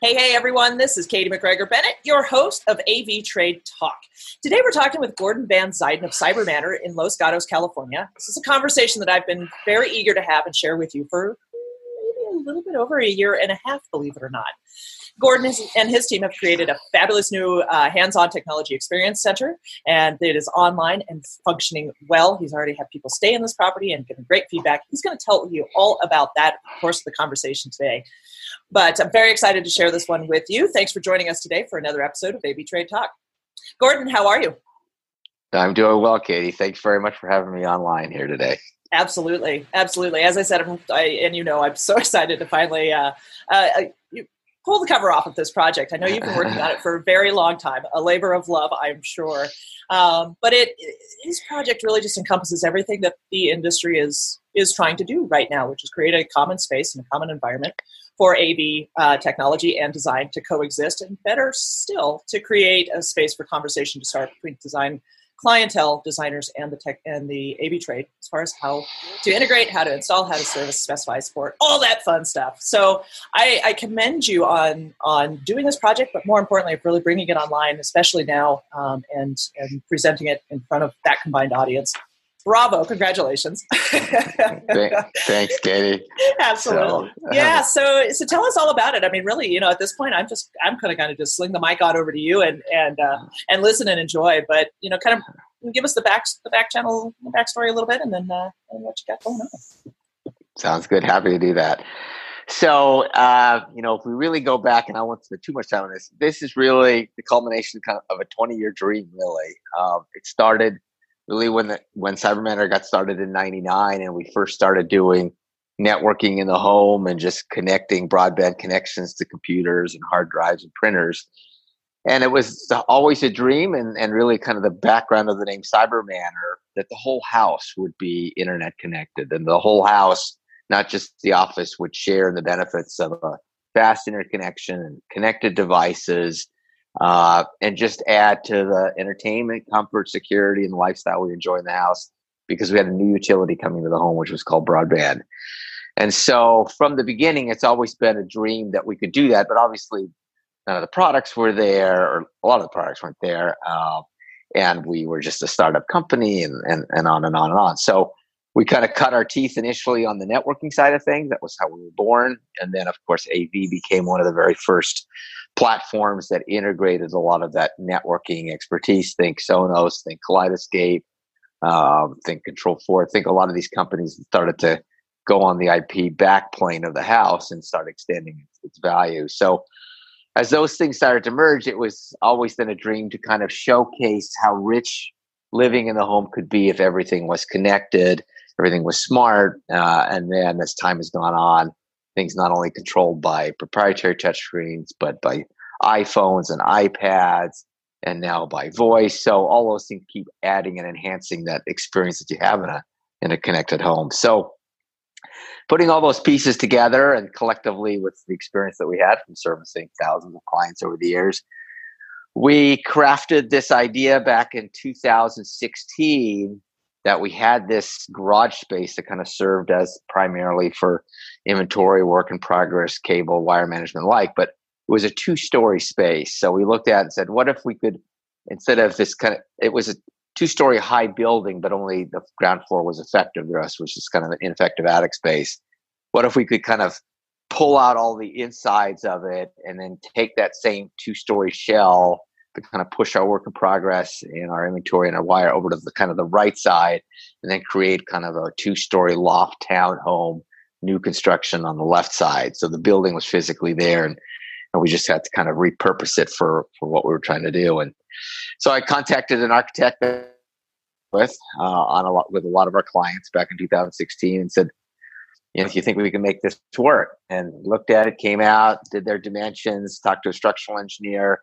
Hey, hey, everyone. This is Katie McGregor Bennett, your host of AV Trade Talk. Today, we're talking with Gordon Van Zuyden of Cyber Manor in Los Gatos, California. This is a conversation that I've been very eager to have and share with you for maybe a little bit over a year and a half, believe it or not. Gordon and his team have created a fabulous new uh, hands-on technology experience center, and it is online and functioning well. He's already had people stay in this property and given great feedback. He's going to tell you all about that, of course, the conversation today. But I'm very excited to share this one with you. Thanks for joining us today for another episode of AV Trade Talk. Gordon, how are you? I'm doing well, Katie. Thanks very much for having me online here today. Absolutely, absolutely. As I said, I, and you know, I'm so excited to finally uh, uh, pull the cover off of this project. I know you've been working on it for a very long time, a labor of love, I'm sure. Um, but it this project really just encompasses everything that the industry is is trying to do right now, which is create a common space and a common environment for AV uh, technology and design to coexist, and better still, to create a space for conversation to start between design clientele, designers, and the tech and the AV trade as far as how to integrate, how to install, how to service, specify, support, all that fun stuff. So I, I commend you on on doing this project, but more importantly, really bringing it online, especially now, um, and and presenting it in front of that combined audience bravo congratulations. Thanks katie. Absolutely. So, yeah so so tell us all about it. I mean really you know at this point i'm just i'm kind of going to just sling the mic on over to you and and uh, and listen and enjoy. But you know kind of give us the back the back channel the backstory a little bit and then uh, and what you got going on. Sounds good. Happy to do that. So uh, you know if we really go back and i won't spend too much time on this this is really the culmination kind of, of a 20 year dream really. Um, it started really when the, when Cyber Manor got started in 99 and we first started doing networking in the home and just connecting broadband connections to computers and hard drives and printers. And it was always a dream and, and really kind of the background of the name Cyber Manor that the whole house would be internet connected and the whole house, not just the office, would share in the benefits of a fast internet connection and connected devices uh, and just add to the entertainment, comfort, security, and lifestyle we enjoy in the house because we had a new utility coming to the home, which was called broadband. And so from the beginning, it's always been a dream that we could do that, but obviously none of the products were there, or a lot of the products weren't there. Uh, and we were just a startup company and, and, and on and on and on. So we kind of cut our teeth initially on the networking side of things. That was how we were born. And then, of course, AV became one of the very first platforms that integrated a lot of that networking expertise. Think Sonos, think Kaleidoscape, um, think Control 4. Think a lot of these companies started to go on the IP backplane of the house and start extending its, value. So, as those things started to merge, it was always then a dream to kind of showcase how rich living in the home could be if everything was connected, everything was smart. Uh, and then as time has gone on, things not only controlled by proprietary touchscreens, but by iPhones and iPads, and now by voice. So all those things keep adding and enhancing that experience that you have in a in a connected home. So putting all those pieces together and collectively with the experience that we had from servicing thousands of clients over the years, we crafted this idea back in 2016 that we had this garage space that kind of served as primarily for inventory, work in progress, cable, wire management, like, but it was a two story space. So we looked at and said, what if we could, instead of this kind of, it was a two story high building, but only the ground floor was effective to us, which is kind of an ineffective attic space. What if we could kind of pull out all the insides of it and then take that same two story shell to kind of push our work in progress and our inventory and our wire over to the kind of the right side and then create kind of a two story loft townhome new construction on the left side. So the building was physically there and, and we just had to kind of repurpose it for for what we were trying to do. And so i contacted an architect with uh, on a lot with a lot of our clients back in 2016 and said you know, if you think we can make this work? And looked at it, came out, did their dimensions, talked to a structural engineer,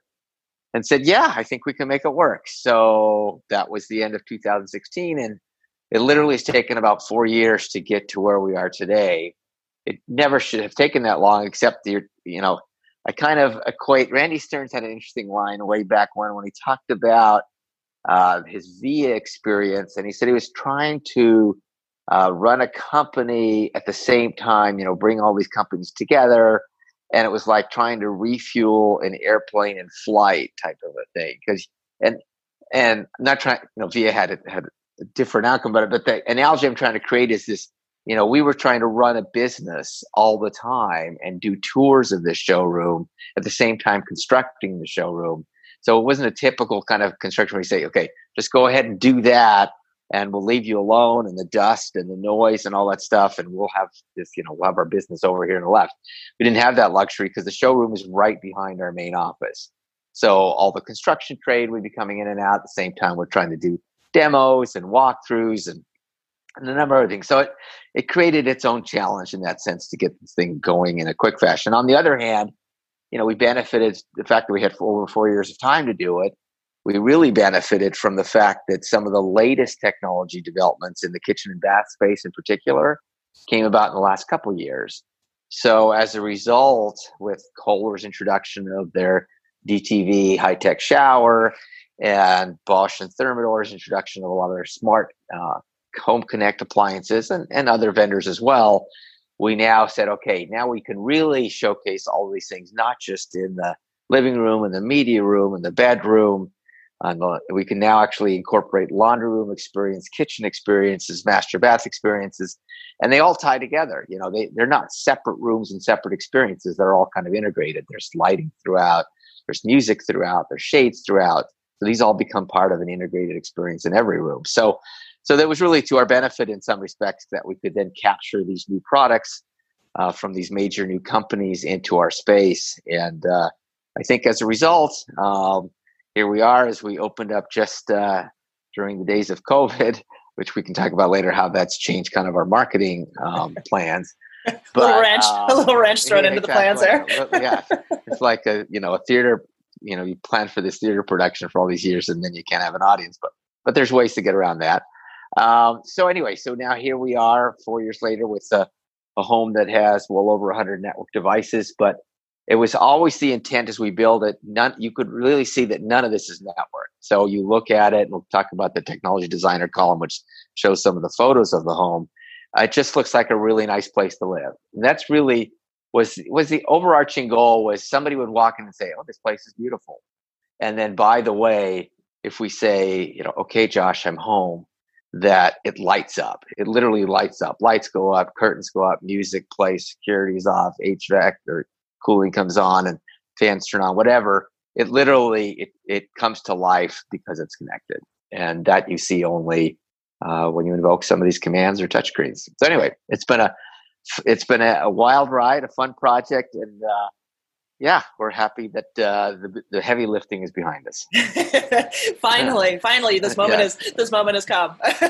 and said, Yeah, I think we can make it work. So that was the end of 2016. And it literally has taken about four years to get to where we are today. It never should have taken that long, except the, you know, I kind of equate. Randy Stearns had an interesting line way back when when he talked about uh, his VIA experience, and he said he was trying to uh, run a company at the same time, you know, bring all these companies together and it was like trying to refuel an airplane in flight type of a thing. Because and and I'm not trying, you know, Via had had a different outcome, but but the analogy I'm trying to create is this. You know, we were trying to run a business all the time and do tours of the showroom at the same time constructing the showroom. So it wasn't a typical kind of construction where you say, okay, just go ahead and do that and we'll leave you alone and the dust and the noise and all that stuff and we'll have this you know we'll have our business over here on the left. We didn't have that luxury because the showroom is right behind our main office. So all the construction trade would be coming in and out. At the same time we're trying to do demos and walkthroughs and, and a number of things. So it, it created its own challenge in that sense to get this thing going in a quick fashion. On the other hand you know we benefited the fact that we had over four years of time to do it we really benefited from the fact that some of the latest technology developments in the kitchen and bath space in particular came about in the last couple years. So as a result, with Kohler's introduction of their DTV high-tech shower and Bosch and Thermador's introduction of a lot of their smart uh, home connect appliances and, and other vendors as well, we now said, okay, now we can really showcase all these things, not just in the living room and the media room and the bedroom, we can now actually incorporate laundry room experience, kitchen experiences, master bath experiences, and they all tie together. You know, they, they're not separate rooms and separate experiences. They're all kind of integrated. There's lighting throughout, there's music throughout, there's shades throughout. So these all become part of an integrated experience in every room. So, so that was really to our benefit in some respects that we could then capture these new products uh, from these major new companies into our space. And uh, I think as a result, um, here we are as we opened up just uh, during the days of COVID, which we can talk about later how that's changed kind of our marketing um, plans. But, a little wrench, um, a little wrench thrown yeah, into exactly. the plans there. yeah, it's like a you know a theater. You know, you plan for this theater production for all these years, and then you can't have an audience. But but there's ways to get around that. Um, so anyway, so now here we are, four years later, with a, a home that has well over 100 network devices, but it was always the intent as we build it none you could really see that none of this is network. So you look at it and we'll talk about the technology designer column which shows some of the photos of the home. It just looks like a really nice place to live. And that's really was was the overarching goal was somebody would walk in and say oh this place is beautiful. And then by the way if we say you know okay josh i'm home that it lights up. It literally lights up. Lights go up curtains go up music plays security's off hvac or cooling comes on and fans turn on, whatever. It literally it, it comes to life because it's connected, and that you see only uh, when you invoke some of these commands or touchscreens. So anyway, it's been a it's been a, a wild ride, a fun project, and uh, yeah, we're happy that uh, the, the heavy lifting is behind us. finally, finally, this moment is this moment has come.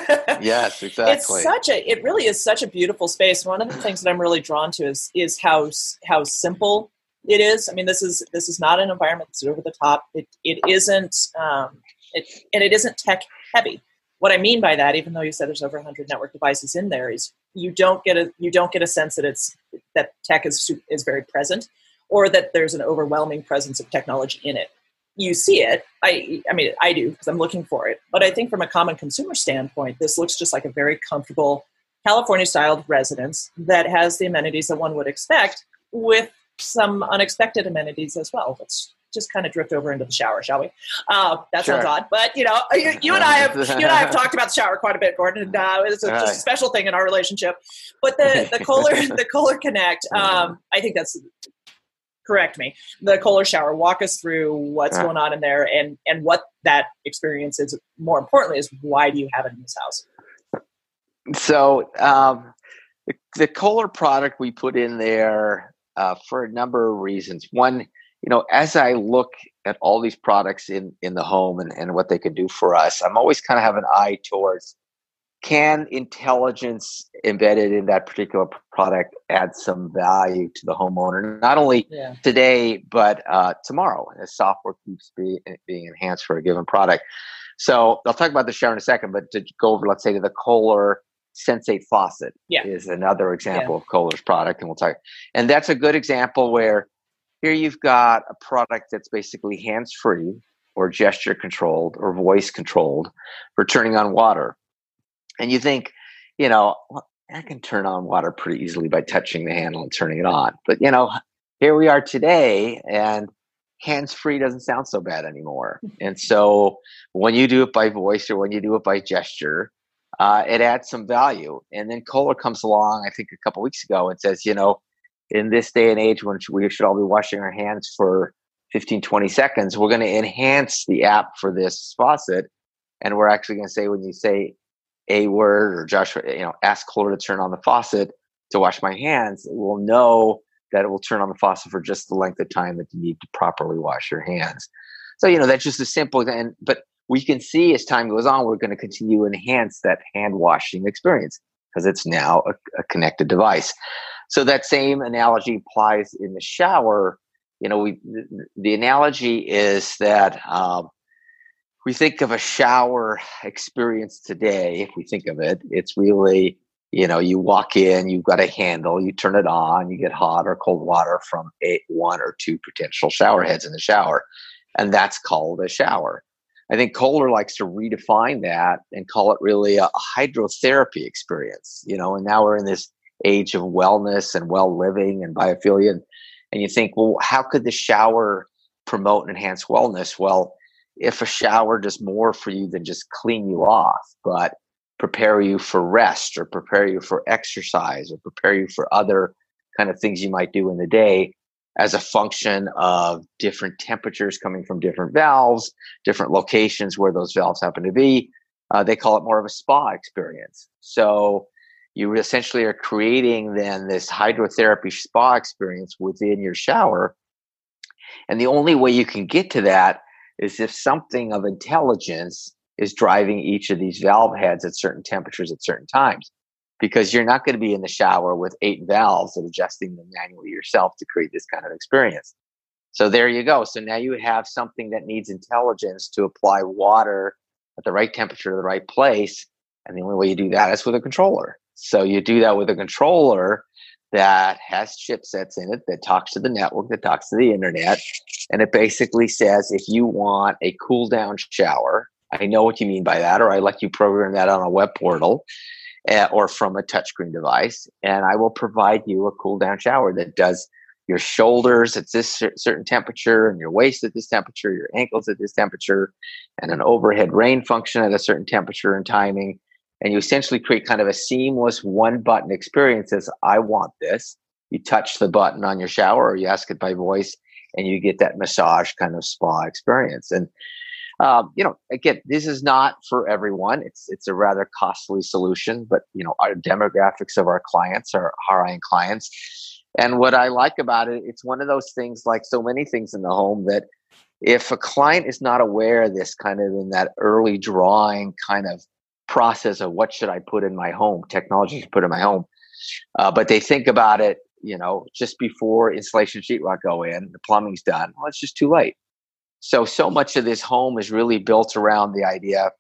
yes, exactly. It's such a it really is such a beautiful space. One of the things that I'm really drawn to is is how how simple it is. I mean, this is this is not an environment that's over the top. It it isn't um, it, and it isn't tech heavy. What I mean by that, even though you said there's over 100 network devices in there, is you don't get a you don't get a sense that it's that tech is is very present or that there's an overwhelming presence of technology in it. You see it. I, I mean, I do because I'm looking for it. But I think from a common consumer standpoint, this looks just like a very comfortable California styled residence that has the amenities that one would expect with some unexpected amenities as well. Let's just kind of drift over into the shower, shall we? Uh, that sure. sounds odd, but you know, you, you, and I have you and I have talked about the shower quite a bit, Gordon, and uh, it's a, just a special thing in our relationship. But the the Kohler the Kohler Konnect, um, I think that's correct me. The kohler shower walk us through what's going on in there and and what that experience is more importantly is why do you have it in this house? So um, the, the kohler product we put in there uh, for a number of reasons. One you know as i look at all these products in in the home and, and what they can do for us i'm always kind of have an eye towards can intelligence embedded in that particular product add some value to the homeowner not only yeah. today but uh, tomorrow as software keeps be, being enhanced for a given product so i'll talk about the shower in a second but to go over let's say to the kohler sensate faucet yeah. is another example yeah. of kohler's product and we'll talk and that's a good example where here you've got a product that's basically hands free or gesture controlled or voice controlled for turning on water and you think, you know, well, I can turn on water pretty easily by touching the handle and turning it on. But you know, here we are today, and hands free doesn't sound so bad anymore. And so when you do it by voice or when you do it by gesture, uh, it adds some value. And then Kohler comes along, I think a couple weeks ago, and says, you know, in this day and age when we should all be washing our hands for 15, 20 seconds, we're going to enhance the app for this faucet. And we're actually going to say, when you say a word or Joshua, you know, ask Kohler to turn on the faucet to wash my hands, will know that it will turn on the faucet for just the length of time that you need to properly wash your hands. So, you know, that's just a simple and but we can see as time goes on, we're going to continue to enhance that hand washing experience because it's now a, a, connected device. So that same analogy applies in the shower. You know, we the, the analogy is that um, we think of a shower experience today. If we think of it, it's really you know you walk in you've got a handle you turn it on you get hot or cold water from a, one or two potential shower heads in the shower and that's called a shower i think kohler likes to redefine that and call it really a, a hydrotherapy experience you know and now we're in this age of wellness and well living and biophilia and, and you think well how could the shower promote and enhance wellness well if a shower does more for you than just clean you off but prepare you for rest or prepare you for exercise or prepare you for other kind of things you might do in the day as a function of different temperatures coming from different valves, different locations where those valves happen to be. Uh, they call it more of a spa experience. So you essentially are creating then this hydrotherapy spa experience within your shower. And the only way you can get to that is if something of intelligence is driving each of these valve heads at certain temperatures at certain times because you're not going to be in the shower with eight valves and adjusting them manually yourself to create this kind of experience. So there you go. So now you have something that needs intelligence to apply water at the right temperature to the right place. And the only way you do that is with a controller. So you do that with a controller that has chipsets in it that talks to the network, that talks to the internet. And it basically says if you want a cool down shower I know what you mean by that, or I let you program that on a web portal uh, or from a touchscreen device, and I will provide you a cool down shower that does your shoulders at this certain temperature and your waist at this temperature, your ankles at this temperature, and an overhead rain function at a certain temperature and timing. And you essentially create kind of a seamless one button experience as I want this. You touch the button on your shower or you ask it by voice and you get that massage kind of spa experience. And um, you know, again, this is not for everyone. It's it's a rather costly solution, but you know, our demographics of our clients are high end clients. And what I like about it, it's one of those things like so many things in the home that if a client is not aware of this kind of in that early drawing kind of process of what should I put in my home, technology to put in my home, uh, but they think about it, you know, just before installation sheetrock go in, the plumbing's done. Well, it's just too late. So, so much of this home is really built around the idea.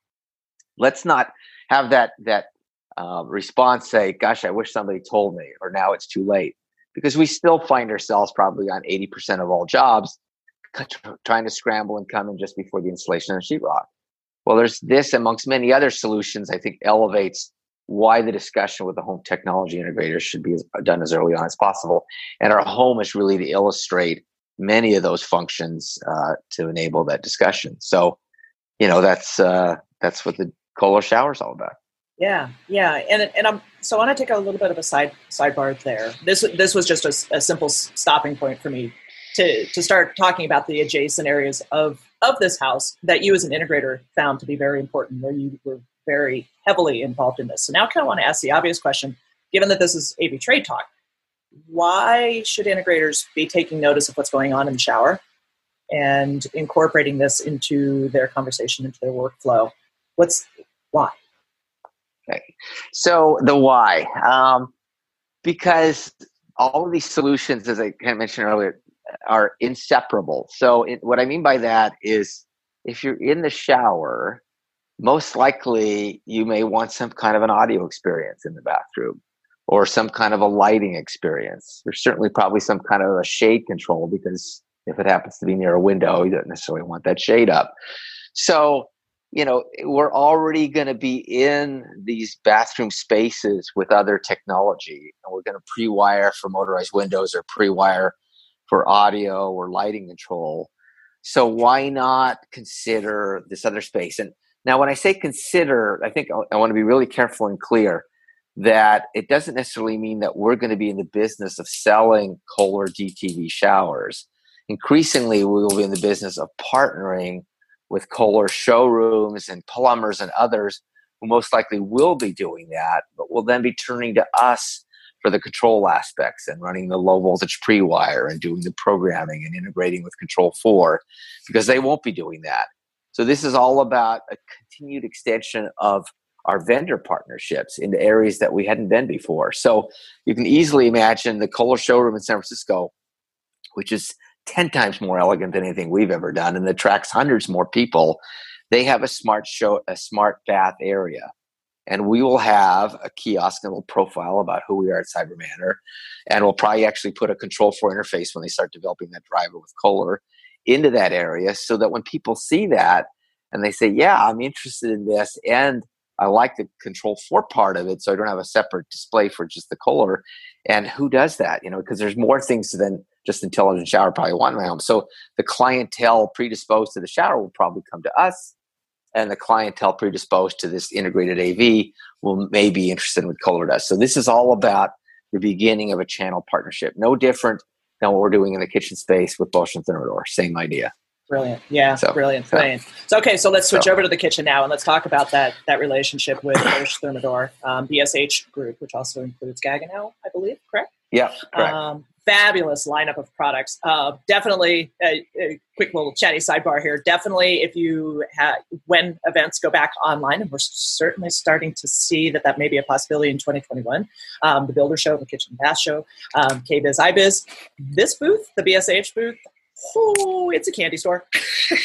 Let's not have that that uh, response say, "Gosh, I wish somebody told me," or "Now it's too late," because we still find ourselves probably on eighty percent of all jobs trying to scramble and come in just before the installation of sheetrock. Well, there's this amongst many other solutions. I think elevates why the discussion with the home technology integrators should be done as early on as possible. And our home is really to illustrate many of those functions uh, to enable that discussion. So, you know, that's uh, that's what the Kohler shower is all about. Yeah, yeah, and and I'm so I want to take a little bit of a side sidebar there. This this was just a, a simple stopping point for me to to start talking about the adjacent areas of of this house that you as an integrator found to be very important, where you were very heavily involved in this. So now I kind of want to ask the obvious question, given that this is AV Trade Talk, why should integrators be taking notice of what's going on in the shower and incorporating this into their conversation, into their workflow? What's why? Okay. So the why, um, because all of these solutions, as I kind of mentioned earlier, are inseparable. So it, what I mean by that is, if you're in the shower, most likely you may want some kind of an audio experience in the bathroom or some kind of a lighting experience. There's certainly probably some kind of a shade control because if it happens to be near a window, you don't necessarily want that shade up. So, you know, we're already going to be in these bathroom spaces with other technology, and we're going to pre wire for motorized windows or pre wire for audio or lighting control. So why not consider this other space? And now, when I say consider, I think I want to be really careful and clear that it doesn't necessarily mean that we're going to be in the business of selling Kohler DTV showers. Increasingly, we will be in the business of partnering with Kohler showrooms and plumbers and others who most likely will be doing that, but will then be turning to us for the control aspects and running the low voltage pre wire and doing the programming and integrating with Control 4 because they won't be doing that. So, this is all about a continued extension of our vendor partnerships into areas that we hadn't been before. So, you can easily imagine the Kohler showroom in San Francisco, which is 10 times more elegant than anything we've ever done and attracts hundreds more people. They have a smart show, a smart bath area and we will have a kiosk and little profile about who we are at Cybermanor. And we'll probably actually put a control 4 interface when they start developing that driver with Kohler into that area so that when people see that and they say, Yeah, I'm interested in this and I like the control 4 part of it, so I don't have a separate display for just the Kohler. And who does that? You know, because there's more things than just intelligent shower probably want in my home. So the clientele predisposed to the shower will probably come to us and the clientele predisposed to this integrated AV will may be interested in Kohler does. So this is all about the beginning of a channel partnership. No different than what we're doing in the kitchen space with Bosch and Thermador. Same idea. Brilliant. Yeah, so, brilliant. So, brilliant. So okay, so let's switch so. over to the kitchen now and let's talk about that that relationship with Bosch Thermador, um, BSH Group, which also includes Gaggenau, I believe, correct? Yeah, correct. Um, fabulous lineup of products. Uh, definitely a, a, quick little chatty sidebar here. Definitely, if you have when events go back online, and we're certainly starting to see that that may be a possibility in 2021. Um, the Builder Show, the Kitchen Bath Show, um, KBIS, IBS. This booth, the BSH booth. Oh, it's a candy store.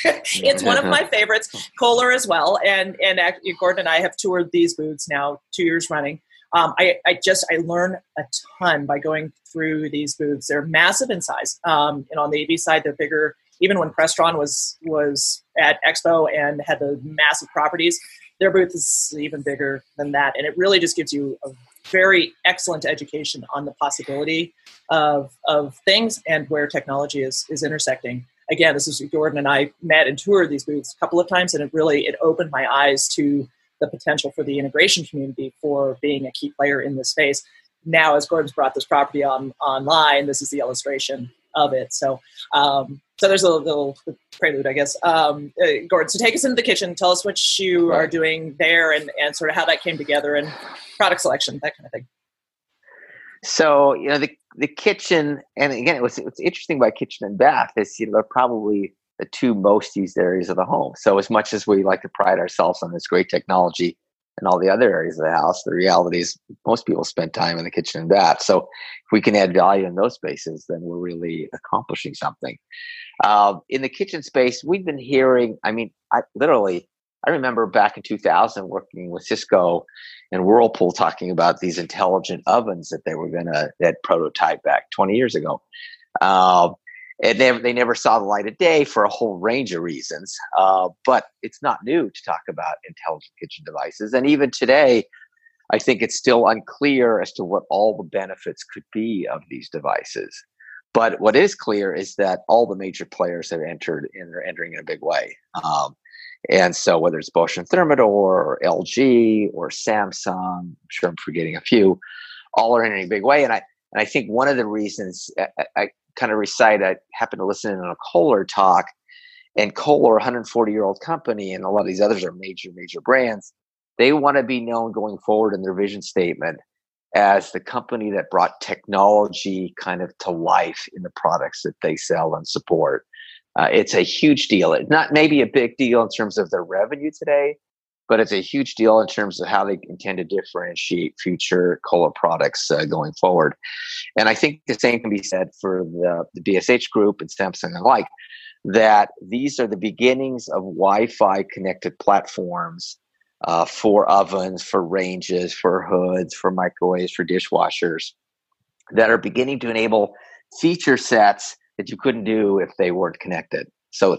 it's one of my favorites. Kohler as well, and and Gordon and I have toured these booths now two years running. Um, I, I, just I learn a ton by going through these booths. They're massive in size. Um, and on the AV side, they're bigger. Even when Crestron was was at Expo and had the massive properties, their booth is even bigger than that. And it really just gives you a very excellent education on the possibility of of things and where technology is is intersecting. Again, this is Gordon and I met and toured these booths a couple of times, and it really it opened my eyes to the potential for the integration community for being a key player in this space. Now, as Gordon's brought this property on online, this is the illustration of it. So, um, so there's a little, little prelude, I guess. Um, uh, Gordon, so take us into the kitchen. Tell us what you right. are doing there, and and sort of how that came together, and product selection, that kind of thing. So you know the the kitchen, and again, it was what's interesting about kitchen and bath is you know they're probably the two most used areas of the home. So as much as we like to pride ourselves on this great technology and all the other areas of the house, the reality is most people spend time in the kitchen and bath. So if we can add value in those spaces, then we're really accomplishing something. Uh, in the kitchen space, we've been hearing, I mean, I literally, I remember back in 2000 working with Cisco and Whirlpool talking about these intelligent ovens that they were going to, that prototype back 20 years ago. Uh, and they, they never saw the light of day for a whole range of reasons. Uh, but it's not new to talk about intelligent kitchen devices. And even today, I think it's still unclear as to what all the benefits could be of these devices. But what is clear is that all the major players have entered and are entering in a big way. Um, and so whether it's Bosch and Thermador or LG or Samsung, I'm sure I'm forgetting a few, all are in a big way. And I and I think one of the reasons I kind of recite, I happened to listen in on a Kohler talk, and Kohler, 140 year old company, and a lot of these others are major, major brands. They want to be known going forward in their vision statement as the company that brought technology kind of to life in the products that they sell and support. Uh, it's a huge deal. It's not maybe a big deal in terms of their revenue today, but it's a huge deal in terms of how they intend to differentiate future Kohler products uh, going forward. And I think the same can be said for the, the BSH group and Samsung and the like, that these are the beginnings of Wi Fi connected platforms uh, for ovens, for ranges, for hoods, for microwaves, for dishwashers that are beginning to enable feature sets that you couldn't do if they weren't connected. So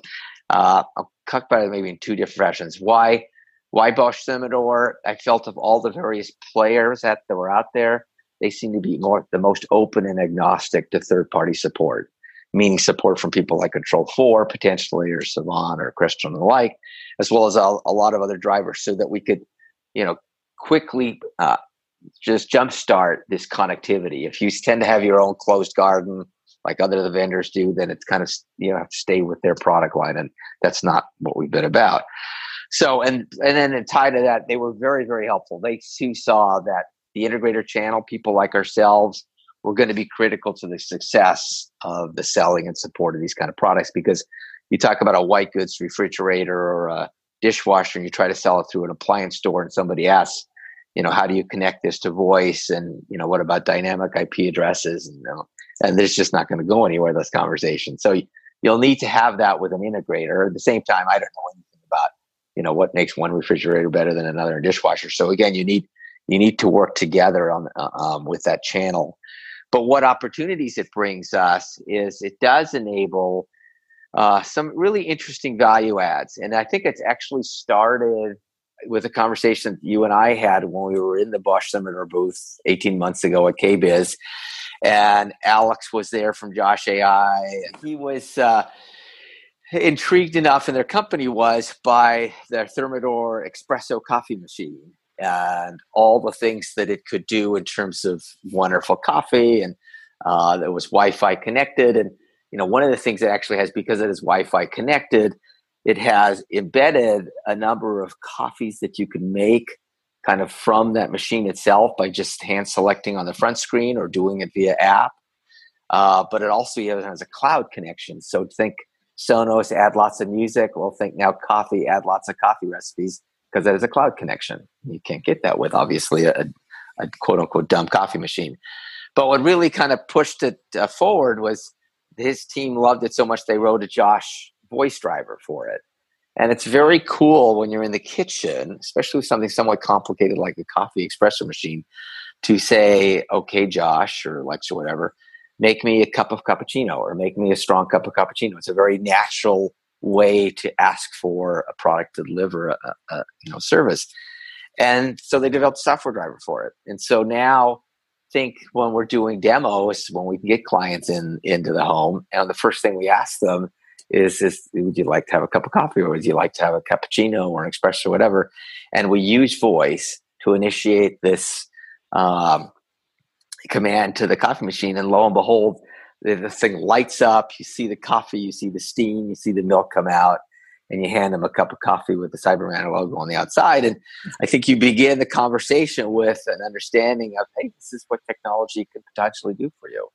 uh, I'll cut by maybe in two different fashions. Why? Why Bosch Thermador? I felt of all the various players that, that were out there, they seem to be more the most open and agnostic to third party support. meaning support from people like Control 4 potentially, or Savant or Crestron and the like, as well as a, a lot of other drivers so that we could, you know, quickly uh, just jumpstart this connectivity. If you tend to have your own closed garden, like other the vendors do, then it's kind of you know have to stay with their product line, and that's not what we've been about. So and and then in tie to that, they were very very helpful. They too saw that the integrator channel, people like ourselves, were going to be critical to the success of the selling and support of these kind of products because you talk about a white goods refrigerator or a dishwasher and you try to sell it through an appliance store and somebody asks you know how do you connect this to voice? And you know what about dynamic ip addresses? And you know and there's just not going to go anywhere this conversation so you'll need to have that with an integrator. At the same time i don't know you know what makes one refrigerator better than another and dishwasher so again you need you need to work together on uh, um, with that channel but what opportunities it brings us is it does enable uh, some really interesting value adds and i think it's actually started with a conversation you and I had when we were in the Bosch Thermador booth 18 months ago at KBIS. And Alex was there from Josh AI. He was uh, intrigued enough, and their company was, by their Thermador espresso coffee machine and all the things that it could do in terms of wonderful coffee. And uh, it was Wi Fi connected. And, you know, one of the things it actually has, because it is Wi Fi connected, it has embedded a number of coffees that you can make kind of from that machine itself by just hand selecting on the front screen or doing it via app. Uh, but it also has a cloud connection. So think Sonos, add lots of music. Well, think now coffee, add lots of coffee recipes because that is a cloud connection. You can't get that with obviously a, a quote unquote dumb coffee machine. But what really kind of pushed it uh, forward was his team loved it so much they wrote a Josh voice driver for it. And it's very cool when you're in the kitchen, especially with something somewhat complicated like a coffee espresso machine, to say, okay, Josh or Lex or whatever, make me a cup of cappuccino or make me a strong cup of cappuccino. It's a very natural way to ask for a product to deliver a, a you know service. And so they developed software driver for it. And so now think when we're doing demos, when we can get clients in into the home, and the first thing we ask them is this would you like to have a cup of coffee or would you like to have a cappuccino or an espresso or whatever and we use voice to initiate this um, command to the coffee machine and lo and behold the, thing lights up you see the coffee you see the steam you see the milk come out and you hand them a cup of coffee with the Cyber Manor logo on the outside and i think you begin the conversation with an understanding of hey this is what technology could potentially do for you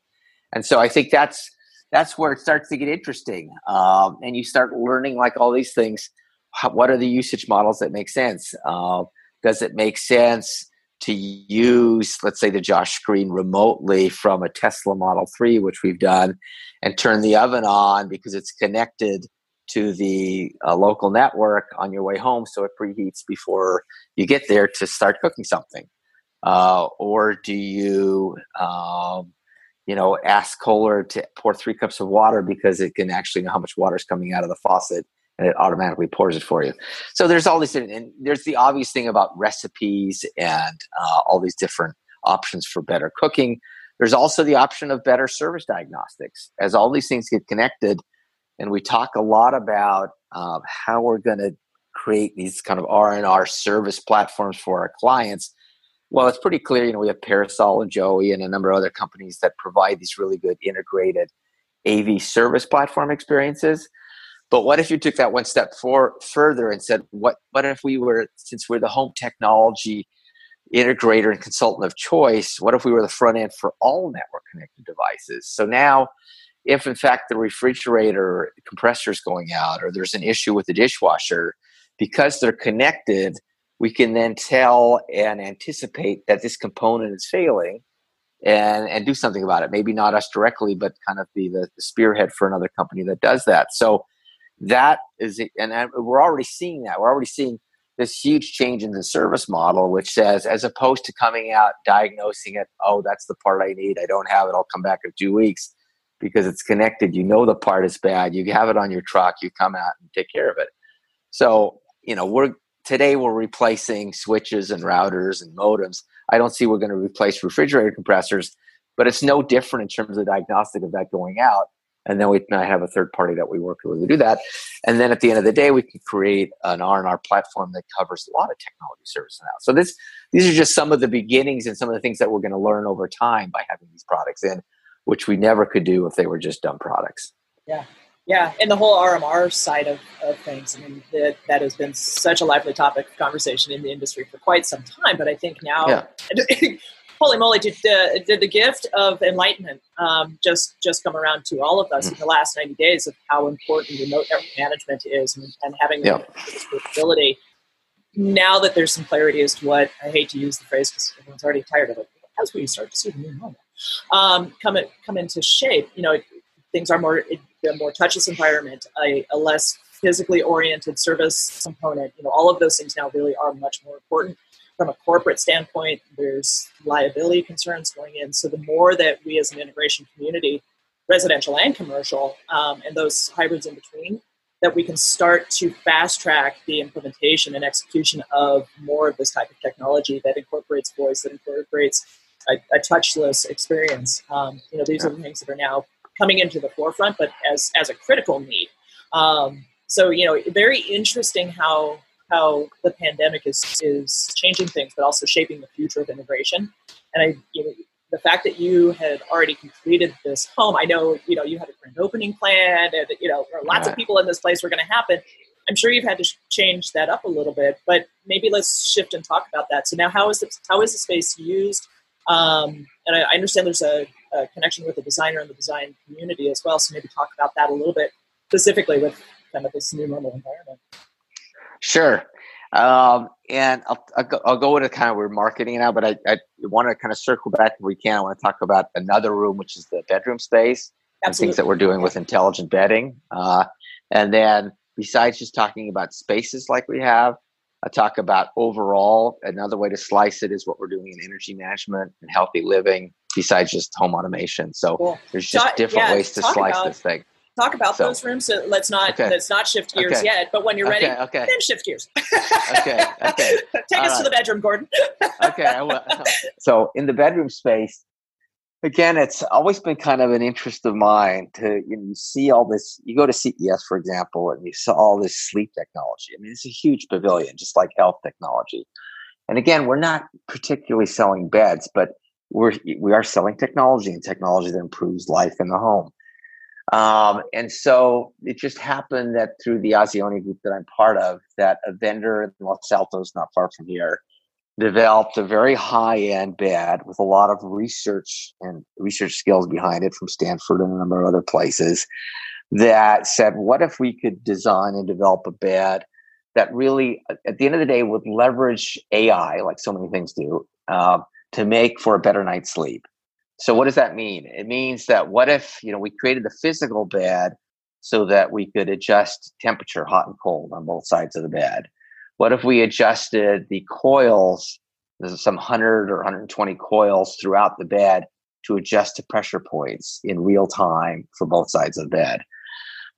and so i think that's that's where it starts to get interesting. Um, and you start learning like all these things. How, what are the usage models that make sense? Uh, does it make sense to use, let's say, the Josh screen remotely from a Tesla Model 3, which we've done, and turn the oven on because it's connected to the uh, local network on your way home so it preheats before you get there to start cooking something? Uh, or do you um, you know, ask Kohler to pour three cups of water because it can actually know how much water is coming out of the faucet and it automatically pours it for you. So there's all these, and there's the obvious thing about recipes and uh, all these different options for better cooking. There's also the option of better service diagnostics as all these things get connected. And we talk a lot about uh, how we're going to create these kind of RMR service platforms for our clients well, it's pretty clear. You know, we have Parasol and Joey and a number of other companies that provide these really good integrated AV service platform experiences. But what if you took that one step for, further and said, what, what if we were, since we're the home technology integrator and consultant of choice, what if we were the front end for all network connected devices? So now, if in fact the refrigerator compressor is going out or there's an issue with the dishwasher, because they're connected, we can then tell and anticipate that this component is failing and and do something about it maybe not us directly but kind of be the, the spearhead for another company that does that so that is and we're already seeing that. We're already seeing this huge change in the service model which says as opposed to coming out diagnosing it oh that's the part i need. I don't have it. I'll come back in two weeks because it's connected. You know the part is bad. You have it on your truck. You come out and take care of it. So you know we're today we're replacing switches and routers and modems. I don't see we're going to replace refrigerator compressors, but it's no different in terms of the diagnostic of that going out. And then we might have a third party that we work with to do that. And then at the end of the day, we can create an RMR platform that covers a lot of technology services now. So this these are just some of the beginnings and some of the things that we're going to learn over time by having these products in, which we never could do if they were just dumb products. Yeah. Yeah, and the whole RMR side of, of things, I mean, that, that has been such a lively topic of conversation in the industry for quite some time. But I think now, yeah. holy moly, did, uh, did the gift of enlightenment um, just just come around to all of us mm-hmm. in the last 90 days of how important remote network management is and, and having yeah. this capability. Now that there's some clarity as to what, I hate to use the phrase because everyone's already tired of it, That's as we start to see the new normal um, come, in, come into shape, you know, things are more, a more touchless environment, a, a less physically oriented service component, you know, all of those things now really are much more important from a corporate standpoint, there's liability concerns going in. So the more that we as an integration community, residential and commercial, um, and those hybrids in between, that we can start to fast track the implementation and execution of more of this type of technology that incorporates voice, that incorporates a, a touchless experience. Um, you know, these are the things that are now coming into the forefront, but as as a critical need. Um, so you know, very interesting how how the pandemic is is changing things, but also shaping the future of integration. And I, you know, the fact that you had already completed this home, I know, you know, you had a grand opening plan, and you know, lots of people in this place were going to happen. I'm sure you've had to change that up a little bit, but maybe let's shift and talk about that. So now, how is the how is the space used? Um, and I, I understand there's a, a, connection with the designer and the design community as well. So maybe talk about that a little bit specifically with kind of this new normal environment. Sure. Um, and I'll, I'll, go, I'll go into kind of we're marketing now, but I, I want to kind of circle back if we can. I want to talk about another room, which is the bedroom space and things that we're doing with intelligent bedding. Uh, and then besides just talking about spaces like we have, I talk about overall. Another way to slice it is what we're doing in energy management and healthy living, besides just home automation. So cool. there's just different yeah, ways to slice about, this thing talk about so, those rooms. So let's not okay. let's not shift gears okay. yet. But when you're ready, okay, then shift gears. okay. Okay. Take All us right. to the bedroom, Gordon. okay. I will. So in the bedroom space, again, it's always been kind of an interest of mine to you, know, you see all this. You go to CES, for example, and you saw all this sleep technology. I mean, it's a huge pavilion, just like health technology. And again, we're not particularly selling beds, but we're we are selling technology and technology that improves life in the home. Um, and so it just happened that through the Azione group that I'm part of, that a vendor in Los Altos, not far from here, developed a very high end bed with a lot of research and research skills behind it from Stanford and a number of other places that said, what if we could design and develop a bed that really, at the end of the day, would leverage AI, like so many things do, uh, to make for a better night's sleep. So what does that mean? It means that what if, you know, we created the physical bed so that we could adjust temperature, hot and cold on both sides of the bed? What if we adjusted the coils, there's some 100 or 120 coils throughout the bed to adjust to pressure points in real time for both sides of the bed?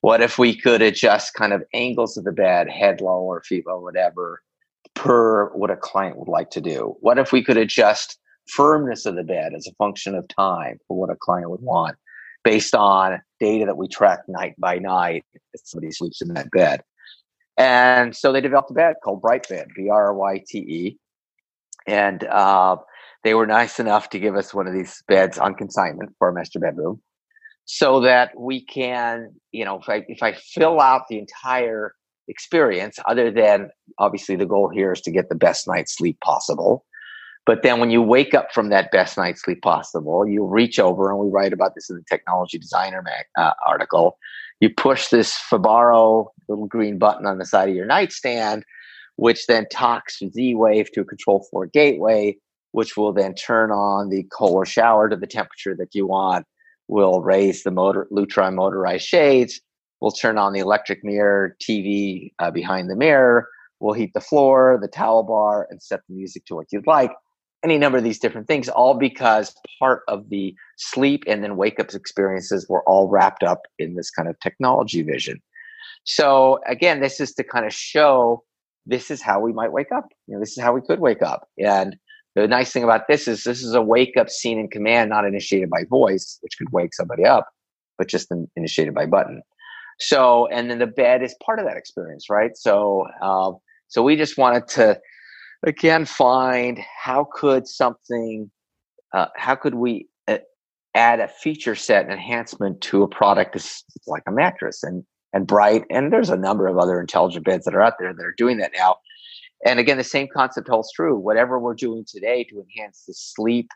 What if we could adjust kind of angles of the bed, head low or feet low, whatever, per what a client would like to do? What if we could adjust firmness of the bed as a function of time for what a client would want based on data that we track night by night if somebody sleeps in that bed. And so they developed a bed called BryteBed, B R Y T E. And uh, they were nice enough to give us one of these beds on consignment for our master bedroom so that we can, you know, if I, if I fill out the entire experience, other than obviously the goal here is to get the best night's sleep possible, but then when you wake up from that best night's sleep possible, you reach over, and we write about this in the Technology Designer mag, uh, article. You push this Fibaro little green button on the side of your nightstand, which then talks Z Wave to a Control 4 gateway, which will then turn on the Kohler shower to the temperature that you want, will raise the motor Lutron motorized shades, will turn on the electric mirror TV uh, behind the mirror, will heat the floor, the towel bar, and set the music to what you'd like any number of these different things, all because part of the sleep and then wake up experiences were all wrapped up in this kind of technology vision. So again, this is to kind of show this is how we might wake up. You know, this is how we could wake up. And the nice thing about this is this is a wake up scene in command, not initiated by voice, which could wake somebody up. but just initiated by button. So, and then the bed is part of that experience, right? So, um, so we just wanted to again find how could something, uh, how could we uh, add a feature set enhancement to a product that's like a mattress and and Bryte and there's a number of other intelligent beds that are out there that are doing that now and again the same concept holds true whatever we're doing today to enhance the sleep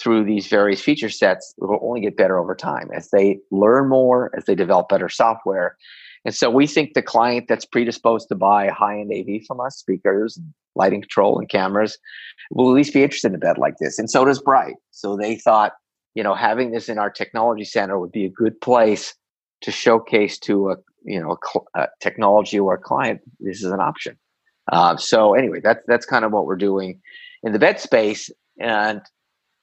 through these various feature sets will only get better over time as they learn more, as they develop better software. And so we think the client that's predisposed to buy high-end AV from us, speakers, lighting control, and cameras, will at least be interested in a bed like this. And so does Bryte. So they thought, you know, having this in our technology center would be a good place to showcase to a you know a, a technology or a client this is an option. Uh, so anyway, that's that's kind of what we're doing in the bed space. And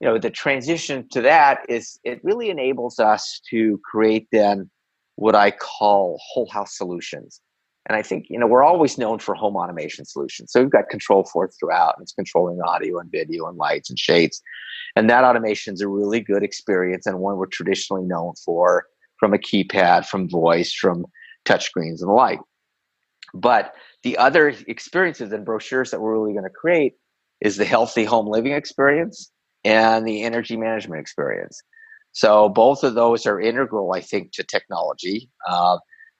you know the transition to that is it really enables us to create then what i call whole house solutions. And i think you know we're always known for home automation solutions. So we've got Control4 throughout and it's controlling audio and video and lights and shades. And that automation is a really good experience and one we're traditionally known for from a keypad from voice from touchscreens and the like. But the other experiences and brochures that we're really going to create is the healthy home living experience and the energy management experience. So both of those are integral, I think, to technology. Uh,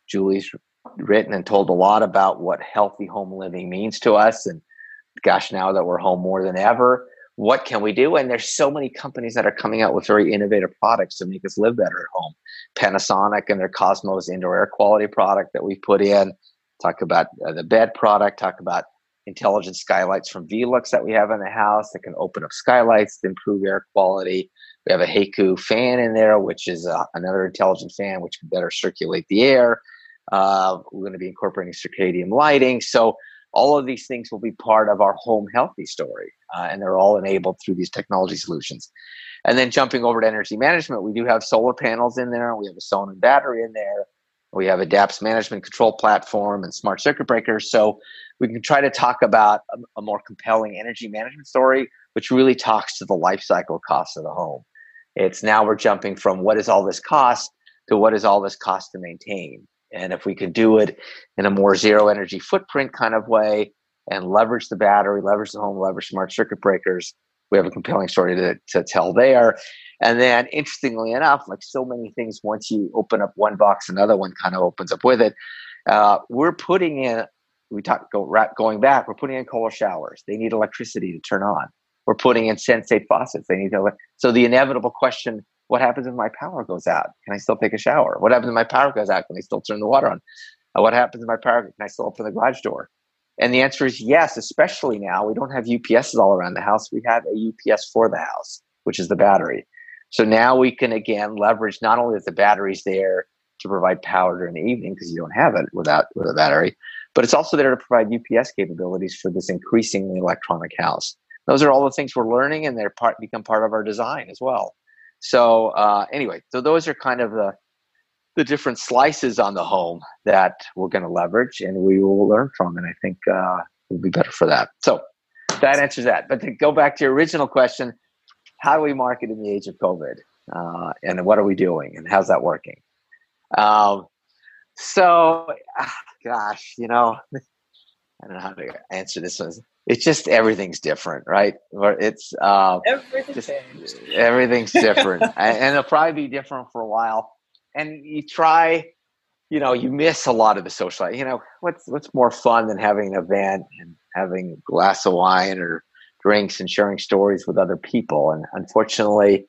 Julie's written and told a lot about what healthy home living means to us, and gosh, now that we're home more than ever, what can we do? And there's so many companies that are coming out with very innovative products to make us live better at home. Panasonic and their Cosmos indoor air quality product that we put in. Talk about uh, the bed product. Talk about intelligent skylights from Velux that we have in the house that can open up skylights to improve air quality. We have a Haiku fan in there, which is uh, another intelligent fan which can better circulate the air. Uh, we're going to be incorporating circadian lighting. So all of these things will be part of our home healthy story, uh, and they're all enabled through these technology solutions. And then jumping over to energy management, we do have solar panels in there. We have a Sonnen battery in there. We have a DAPS management control platform and smart circuit breakers. So we can try to talk about a, a more compelling energy management story, which really talks to the life cycle cost of the home. It's now we're jumping from what is all this cost to what is all this cost to maintain. And if we could do it in a more zero energy footprint kind of way and leverage the battery, leverage the home, leverage smart circuit breakers, we have a compelling story to, to tell there. And then, interestingly enough, like so many things, once you open up one box, another one kind of opens up with it. Uh, we're putting in, we talk go, going back, we're putting in Kohler showers. They need electricity to turn on. We're putting in Sensate faucets. They need to. So the inevitable question: What happens if my power goes out? Can I still take a shower? What happens if my power goes out? Can I still turn the water on? Uh, what happens if my power? Can I still open the garage door? And the answer is yes, especially now. We don't have UPSs all around the house. We have a UPS for the house, which is the battery. So now we can again leverage not only that the battery's there to provide power during the evening because you don't have it without with a battery, but it's also there to provide UPS capabilities for this increasingly electronic house. Those are all the things we're learning, and they're part become part of our design as well. So uh, anyway, so those are kind of the the different slices on the home that we're going to leverage and we will learn from. And I think uh, we'll be better for that. So that answers that. But to go back to your original question, how do we market in the age of COVID? Uh, and what are we doing? And how's that working? Um, so, ah, gosh, you know, I don't know how to answer this one. It's just everything's different, right? It's uh, everything's, everything's different, and it'll probably be different for a while. And you try you know you miss a lot of the social you know what's what's more fun than having an event and having a glass of wine or drinks and sharing stories with other people? And unfortunately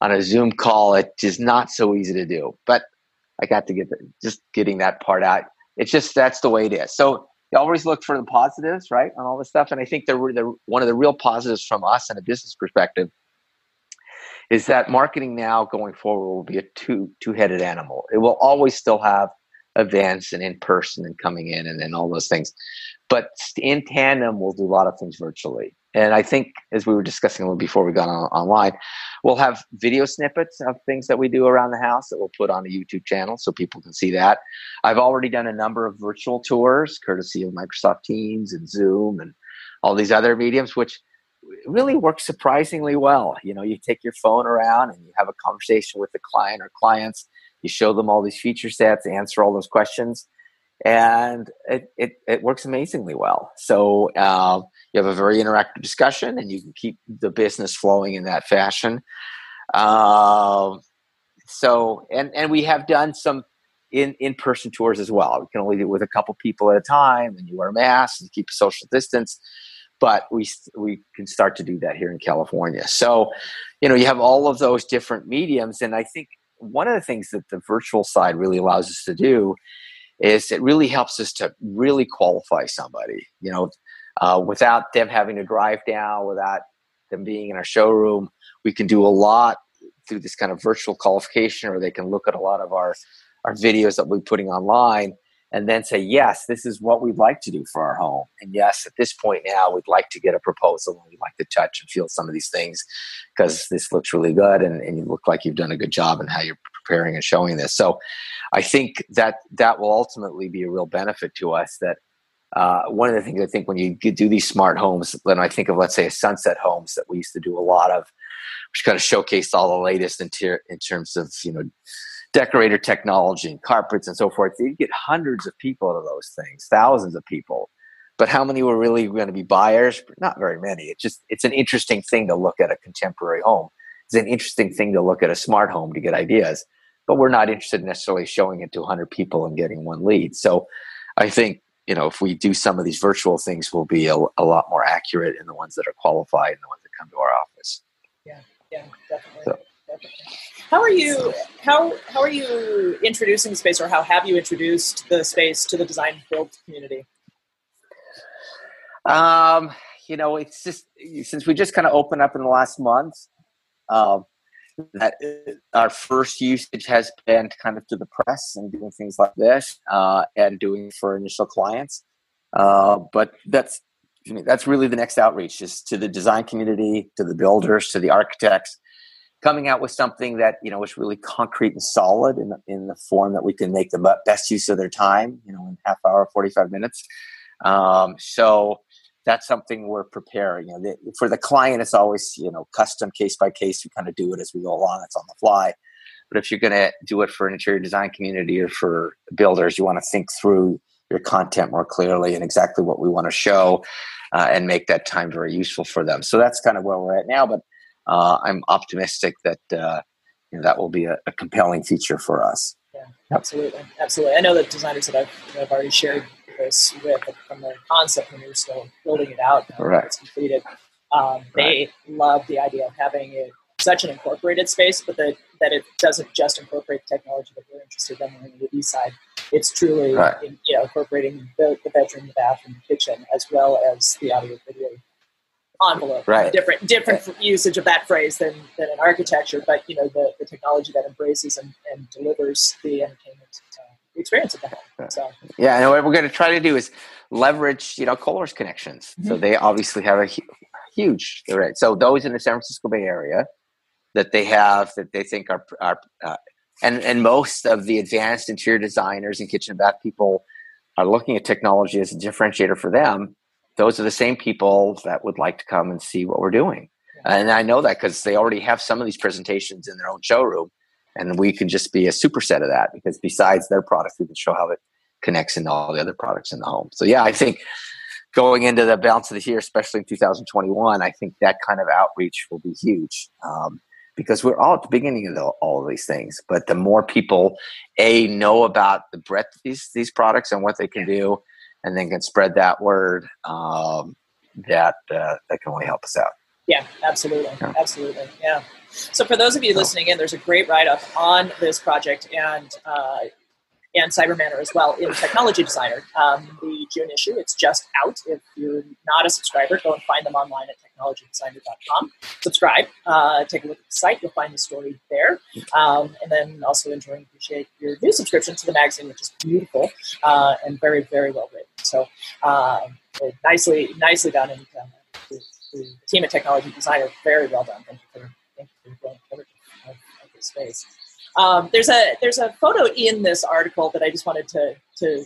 on a zoom call it is not so easy to do. But i got to get the, just getting that part out. It's just that's the way it is. So you always look for the positives right on all this stuff and i think the, the one of the real positives from us in a business perspective is that marketing now going forward will be a two two headed animal. It will always still have events and in person and coming in and, and all those things, but in tandem, we'll do a lot of things virtually. And I think, as we were discussing a little before we got on, online, we'll have video snippets of things that we do around the house that we'll put on a YouTube channel so people can see that. I've already done a number of virtual tours, courtesy of Microsoft Teams and Zoom and all these other mediums, which really works surprisingly well. You know, you take your phone around and you have a conversation with the client or clients, You show them all these feature sets, answer all those questions, and it, it, it works amazingly well. So uh, you have a very interactive discussion, and you can keep the business flowing in that fashion. Uh, so, and and we have done some in in person tours as well. We can only do it with a couple people at a time, and you wear masks and keep social distance. But we we can start to do that here in California. So, you know, you have all of those different mediums, and I think one of the things that the virtual side really allows us to do is it really helps us to really qualify somebody. You know, uh, without them having to drive down, without them being in our showroom, we can do a lot through this kind of virtual qualification, or they can look at a lot of our our videos that we're putting online and then say, yes, this is what we'd like to do for our home. And yes, at this point now, we'd like to get a proposal and we'd like to touch and feel some of these things because this looks really good and, and you look like you've done a good job in how you're preparing and showing this. So I think that that will ultimately be a real benefit to us that uh, one of the things I think when you do these smart homes, then I think of let's say a sunset homes that we used to do a lot of, which kind of showcased all the latest in, ter- in terms of you know decorator technology and carpets and so forth. You get hundreds of people to those things, thousands of people. But how many were really going to be buyers? Not very many. It's just it's an interesting thing to look at a contemporary home. It's an interesting thing to look at a smart home to get ideas. But we're not interested in necessarily showing it to 100 people and getting one lead. So I think you know if we do some of these virtual things, we'll be a, a lot more accurate in the ones that are qualified and the ones that come to our office. Yeah, yeah, definitely. So. definitely. How are you? How how are you introducing the space, or how have you introduced the space to the design build community? Um, you know, it's just since we just kind of opened up in the last month. Um, that our first usage has been kind of to the press and doing things like this uh, and doing for initial clients. Uh, but that's that's really the next outreach is to the design community, to the builders, to the architects, coming out with something that you know is really concrete and solid in the, in the form that we can make the best use of their time you know in half hour 45 minutes um, so that's something we're preparing. You know, for the client it's always you know custom case by case. We kind of do it as we go along. It's on the fly. But if you're going to do it for an interior design community or for builders you want to think through your content more clearly and exactly what we want to show uh, and make that time very useful for them. So that's kind of where we're at now but uh, I'm optimistic that uh, you know, that will be a, a, compelling feature for us. Yeah, absolutely, absolutely. I know that designers that I've, I've already shared with from the concept when you're still building it out, right. it's completed. Um, they right. love the idea of having it such an incorporated space, but that, that it doesn't just incorporate the technology that we're interested in on the east side. It's truly right. in, you know, incorporating the, the bedroom, the bathroom, the kitchen, as well as the audio video envelope. Right. Different different right. usage of that phrase than, than in architecture, but you know the, the technology that embraces and, and delivers the entertainment experience of the home. So yeah, and what we're going to try to do is leverage you know Kohler's connections. Mm-hmm. So they obviously have a huge right. So those in the San Francisco Bay Area that they have that they think are are uh, and and most of the advanced interior designers and kitchen and bath people are looking at technology as a differentiator for them those are the same people that would like to come and see what we're doing. And I know that because they already have some of these presentations in their own showroom, and we can just be a superset of that because besides their products, we can show how it connects into all the other products in the home. So yeah, I think going into the balance of the year, especially in 2021, I think that kind of outreach will be huge um, because we're all at the beginning of the, all of these things. But the more people a know about the breadth of these these products and what they can do, and then can spread that word, um, that uh, that can only help us out. Yeah, absolutely, yeah. absolutely, yeah. So for those of you listening in, there's a great write up on this project, and uh, and Cyber Manor as well in Technology Designer. Um, the June issue, it's just out. If you're not a subscriber, go and find them online at technologydesigner.com. Subscribe, uh, take a look at the site, you'll find the story there. Um, and then also enjoy and appreciate your new subscription to the magazine, which is beautiful uh, and very, very well written. So uh, nicely, nicely done. And uh, the, team at Technology Designer, very well done. Thank you for, thank you for coverage of, of this space. Um, there's a there's a photo in this article that I just wanted to to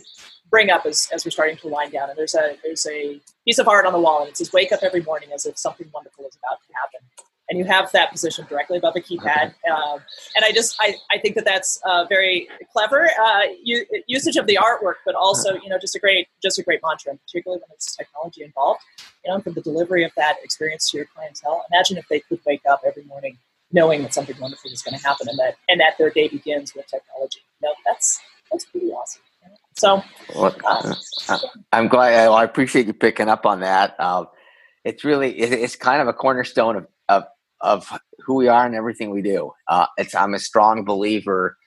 bring up as, as we're starting to wind down. And there's a there's a piece of art on the wall, and it says "Wake up every morning as if something wonderful is about to happen." And you have that position directly above a keypad. Um, and I just I, I think that that's uh, very clever uh, usage of the artwork, but also you know just a great just a great mantra, and particularly when it's technology involved. You know, for the delivery of that experience to your clientele. Imagine if they could wake up every morning knowing that something wonderful is going to happen, and that and that their day begins with technology. You know, that's that's pretty awesome. So, well, uh, I'm glad. I appreciate you picking up on that. Uh, it's really it's kind of a cornerstone of, of of who we are and everything we do. Uh, it's I'm a strong believer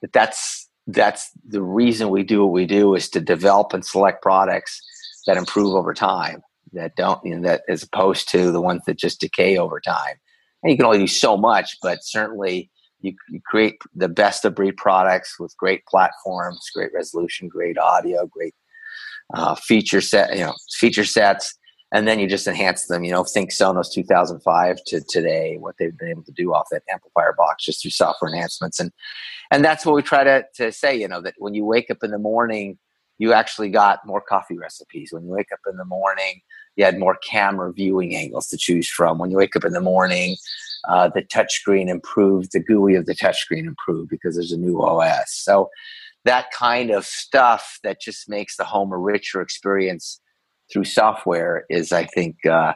that that's that's the reason we do what we do is to develop and select products that improve over time that don't you know, that as opposed to the ones that just decay over time. And you can only do so much, but certainly you, you create the best of breed products with great platforms, great resolution, great audio, great uh, feature set, you know, feature sets and then you just enhance them. You know, think Sonos 2005 to today, what they've been able to do off that amplifier box just through software enhancements, and and that's what we try to to say. You know, that when you wake up in the morning, you actually got more coffee recipes. When you wake up in the morning, you had more camera viewing angles to choose from. When you wake up in the morning, uh, the touchscreen improved, the GUI of the touchscreen improved because there's a new OS. So that kind of stuff that just makes the home a richer experience through software is, I think, uh,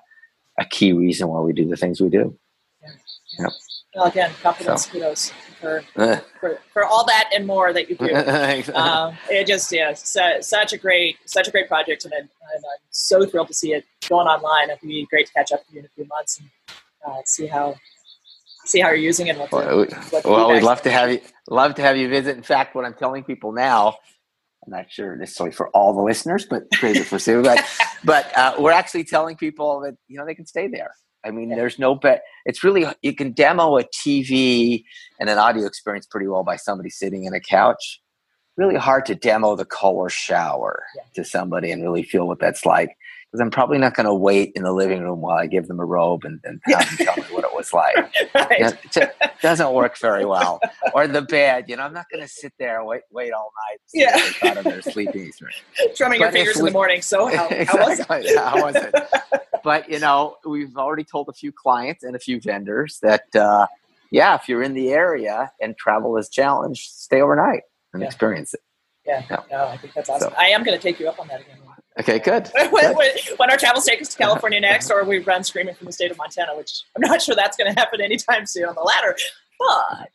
a key reason why we do the things we do. Yeah. Yep. Well, again, confidence, so. kudos for, for, for all that and more that you do. um, it just yeah, su- such a great such a great project, and, I, am so thrilled to see it going online. It'd be great to catch up with you in a few months and uh, see how see how you're using it. well, well we'd love to have you love to have you visit. In fact, what I'm telling people now I'm not sure necessarily for all the listeners, but crazy for Sue. But but uh, we're actually telling people that you know they can stay there. I mean, yeah. there's no bet. It's really you can demo a TV and an audio experience pretty well by somebody sitting in a couch. Really hard to demo the Kohler shower yeah. to somebody and really feel what that's like because I'm probably not going to wait in the living room while I give them a robe and, and have them tell me what was like. right. It doesn't work very well. Or the bed, you know, I'm not going to sit there wait, wait all night. Yeah. Out of their sleeping Drumming your fingers we, in the morning. So how, exactly, how was it? how was it? But, you know, we've already told a few clients and a few vendors that, uh, yeah, if you're in the area and travel is challenged, stay overnight and yeah. experience it. Yeah, no. no, I think that's awesome. So. I am going to take you up on that again. Okay, good. when, when, when, our travels take us to California next, or we run screaming from the state of Montana, which I'm not sure that's going to happen anytime soon on the latter, but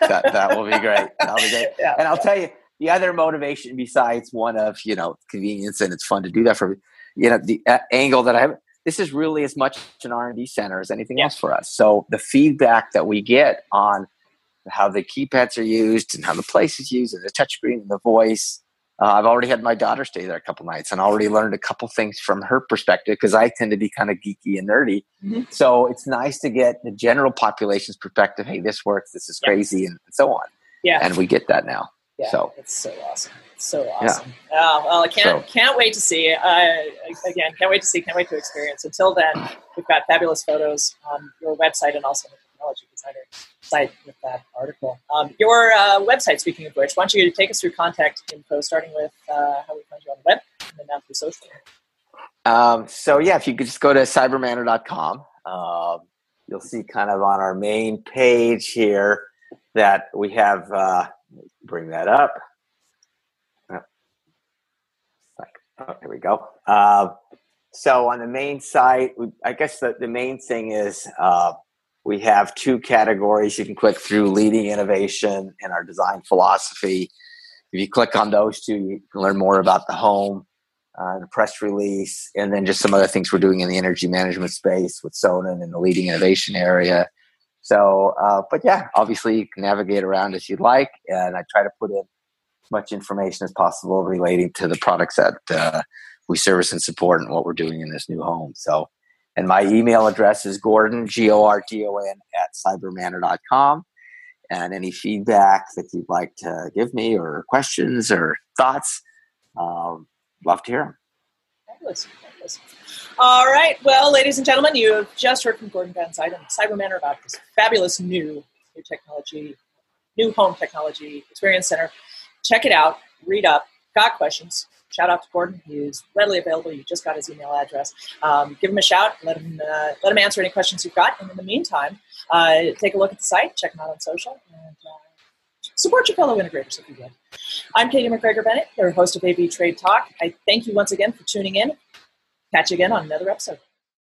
that, that will be great. That'll be great. Yeah, and I'll tell you the other motivation besides one of you know convenience and it's fun to do that for you know the uh, angle that I have. This is really as much an R and D center as anything yeah. else for us. So the feedback that we get on how the keypads are used and how the place is used and the touchscreen and the voice uh, I've already had my daughter stay there a couple nights and already learned a couple things from her perspective because I tend to be kind of geeky and nerdy. Mm-hmm. So it's nice to get the general population's perspective. Hey, this works. This is crazy, and, so on. Yeah, and we get that now. Yeah, so it's so awesome. It's so awesome. Yeah. Oh, well, I can't so. can't wait to see. Uh, again, can't wait to see. Can't wait to experience. Until then, we've got fabulous photos on your website and also technology designer site with that article. Um, your uh, website, speaking of which, why don't you take us through contact info, starting with uh, how we find you on the web and then down through social. Um, so, yeah, if you could just go to cybermanor.com, uh, you'll see kind of on our main page here that we have, uh, bring that up. Oh, here we go. Uh, so on the main site, I guess the, the main thing is uh, we have two categories you can click through leading innovation and our design philosophy. If you click on those two, you can learn more about the home, uh, the press release, and then just some other things we're doing in the energy management space with Sonnen in the leading innovation area. So, uh, but yeah, obviously you can navigate around as you'd like, and I try to put in as much information as possible relating to the products that uh, we service and support and what we're doing in this new home. So, and my email address is Gordon, G O R D O N, at cybermanor.com. And any feedback that you'd like to give me, or questions, or thoughts, um, love to hear them. Fabulous. Fabulous. All right. Well, ladies and gentlemen, you have just heard from Gordon Van Zuiden, Cyber Manor, about this fabulous new, new technology, new home technology experience center. Check it out. Read up. Got questions? Shout out to Gordon. He's readily available. You just got his email address. Um, give him a shout. Let him uh, let him answer any questions you've got. And in the meantime, uh, take a look at the site. Check him out on social. And, uh, support your fellow integrators if you would. I'm Katie McGregor Bennett, your host of AV Trade Talk. I thank you once again for tuning in. Catch you again on another episode.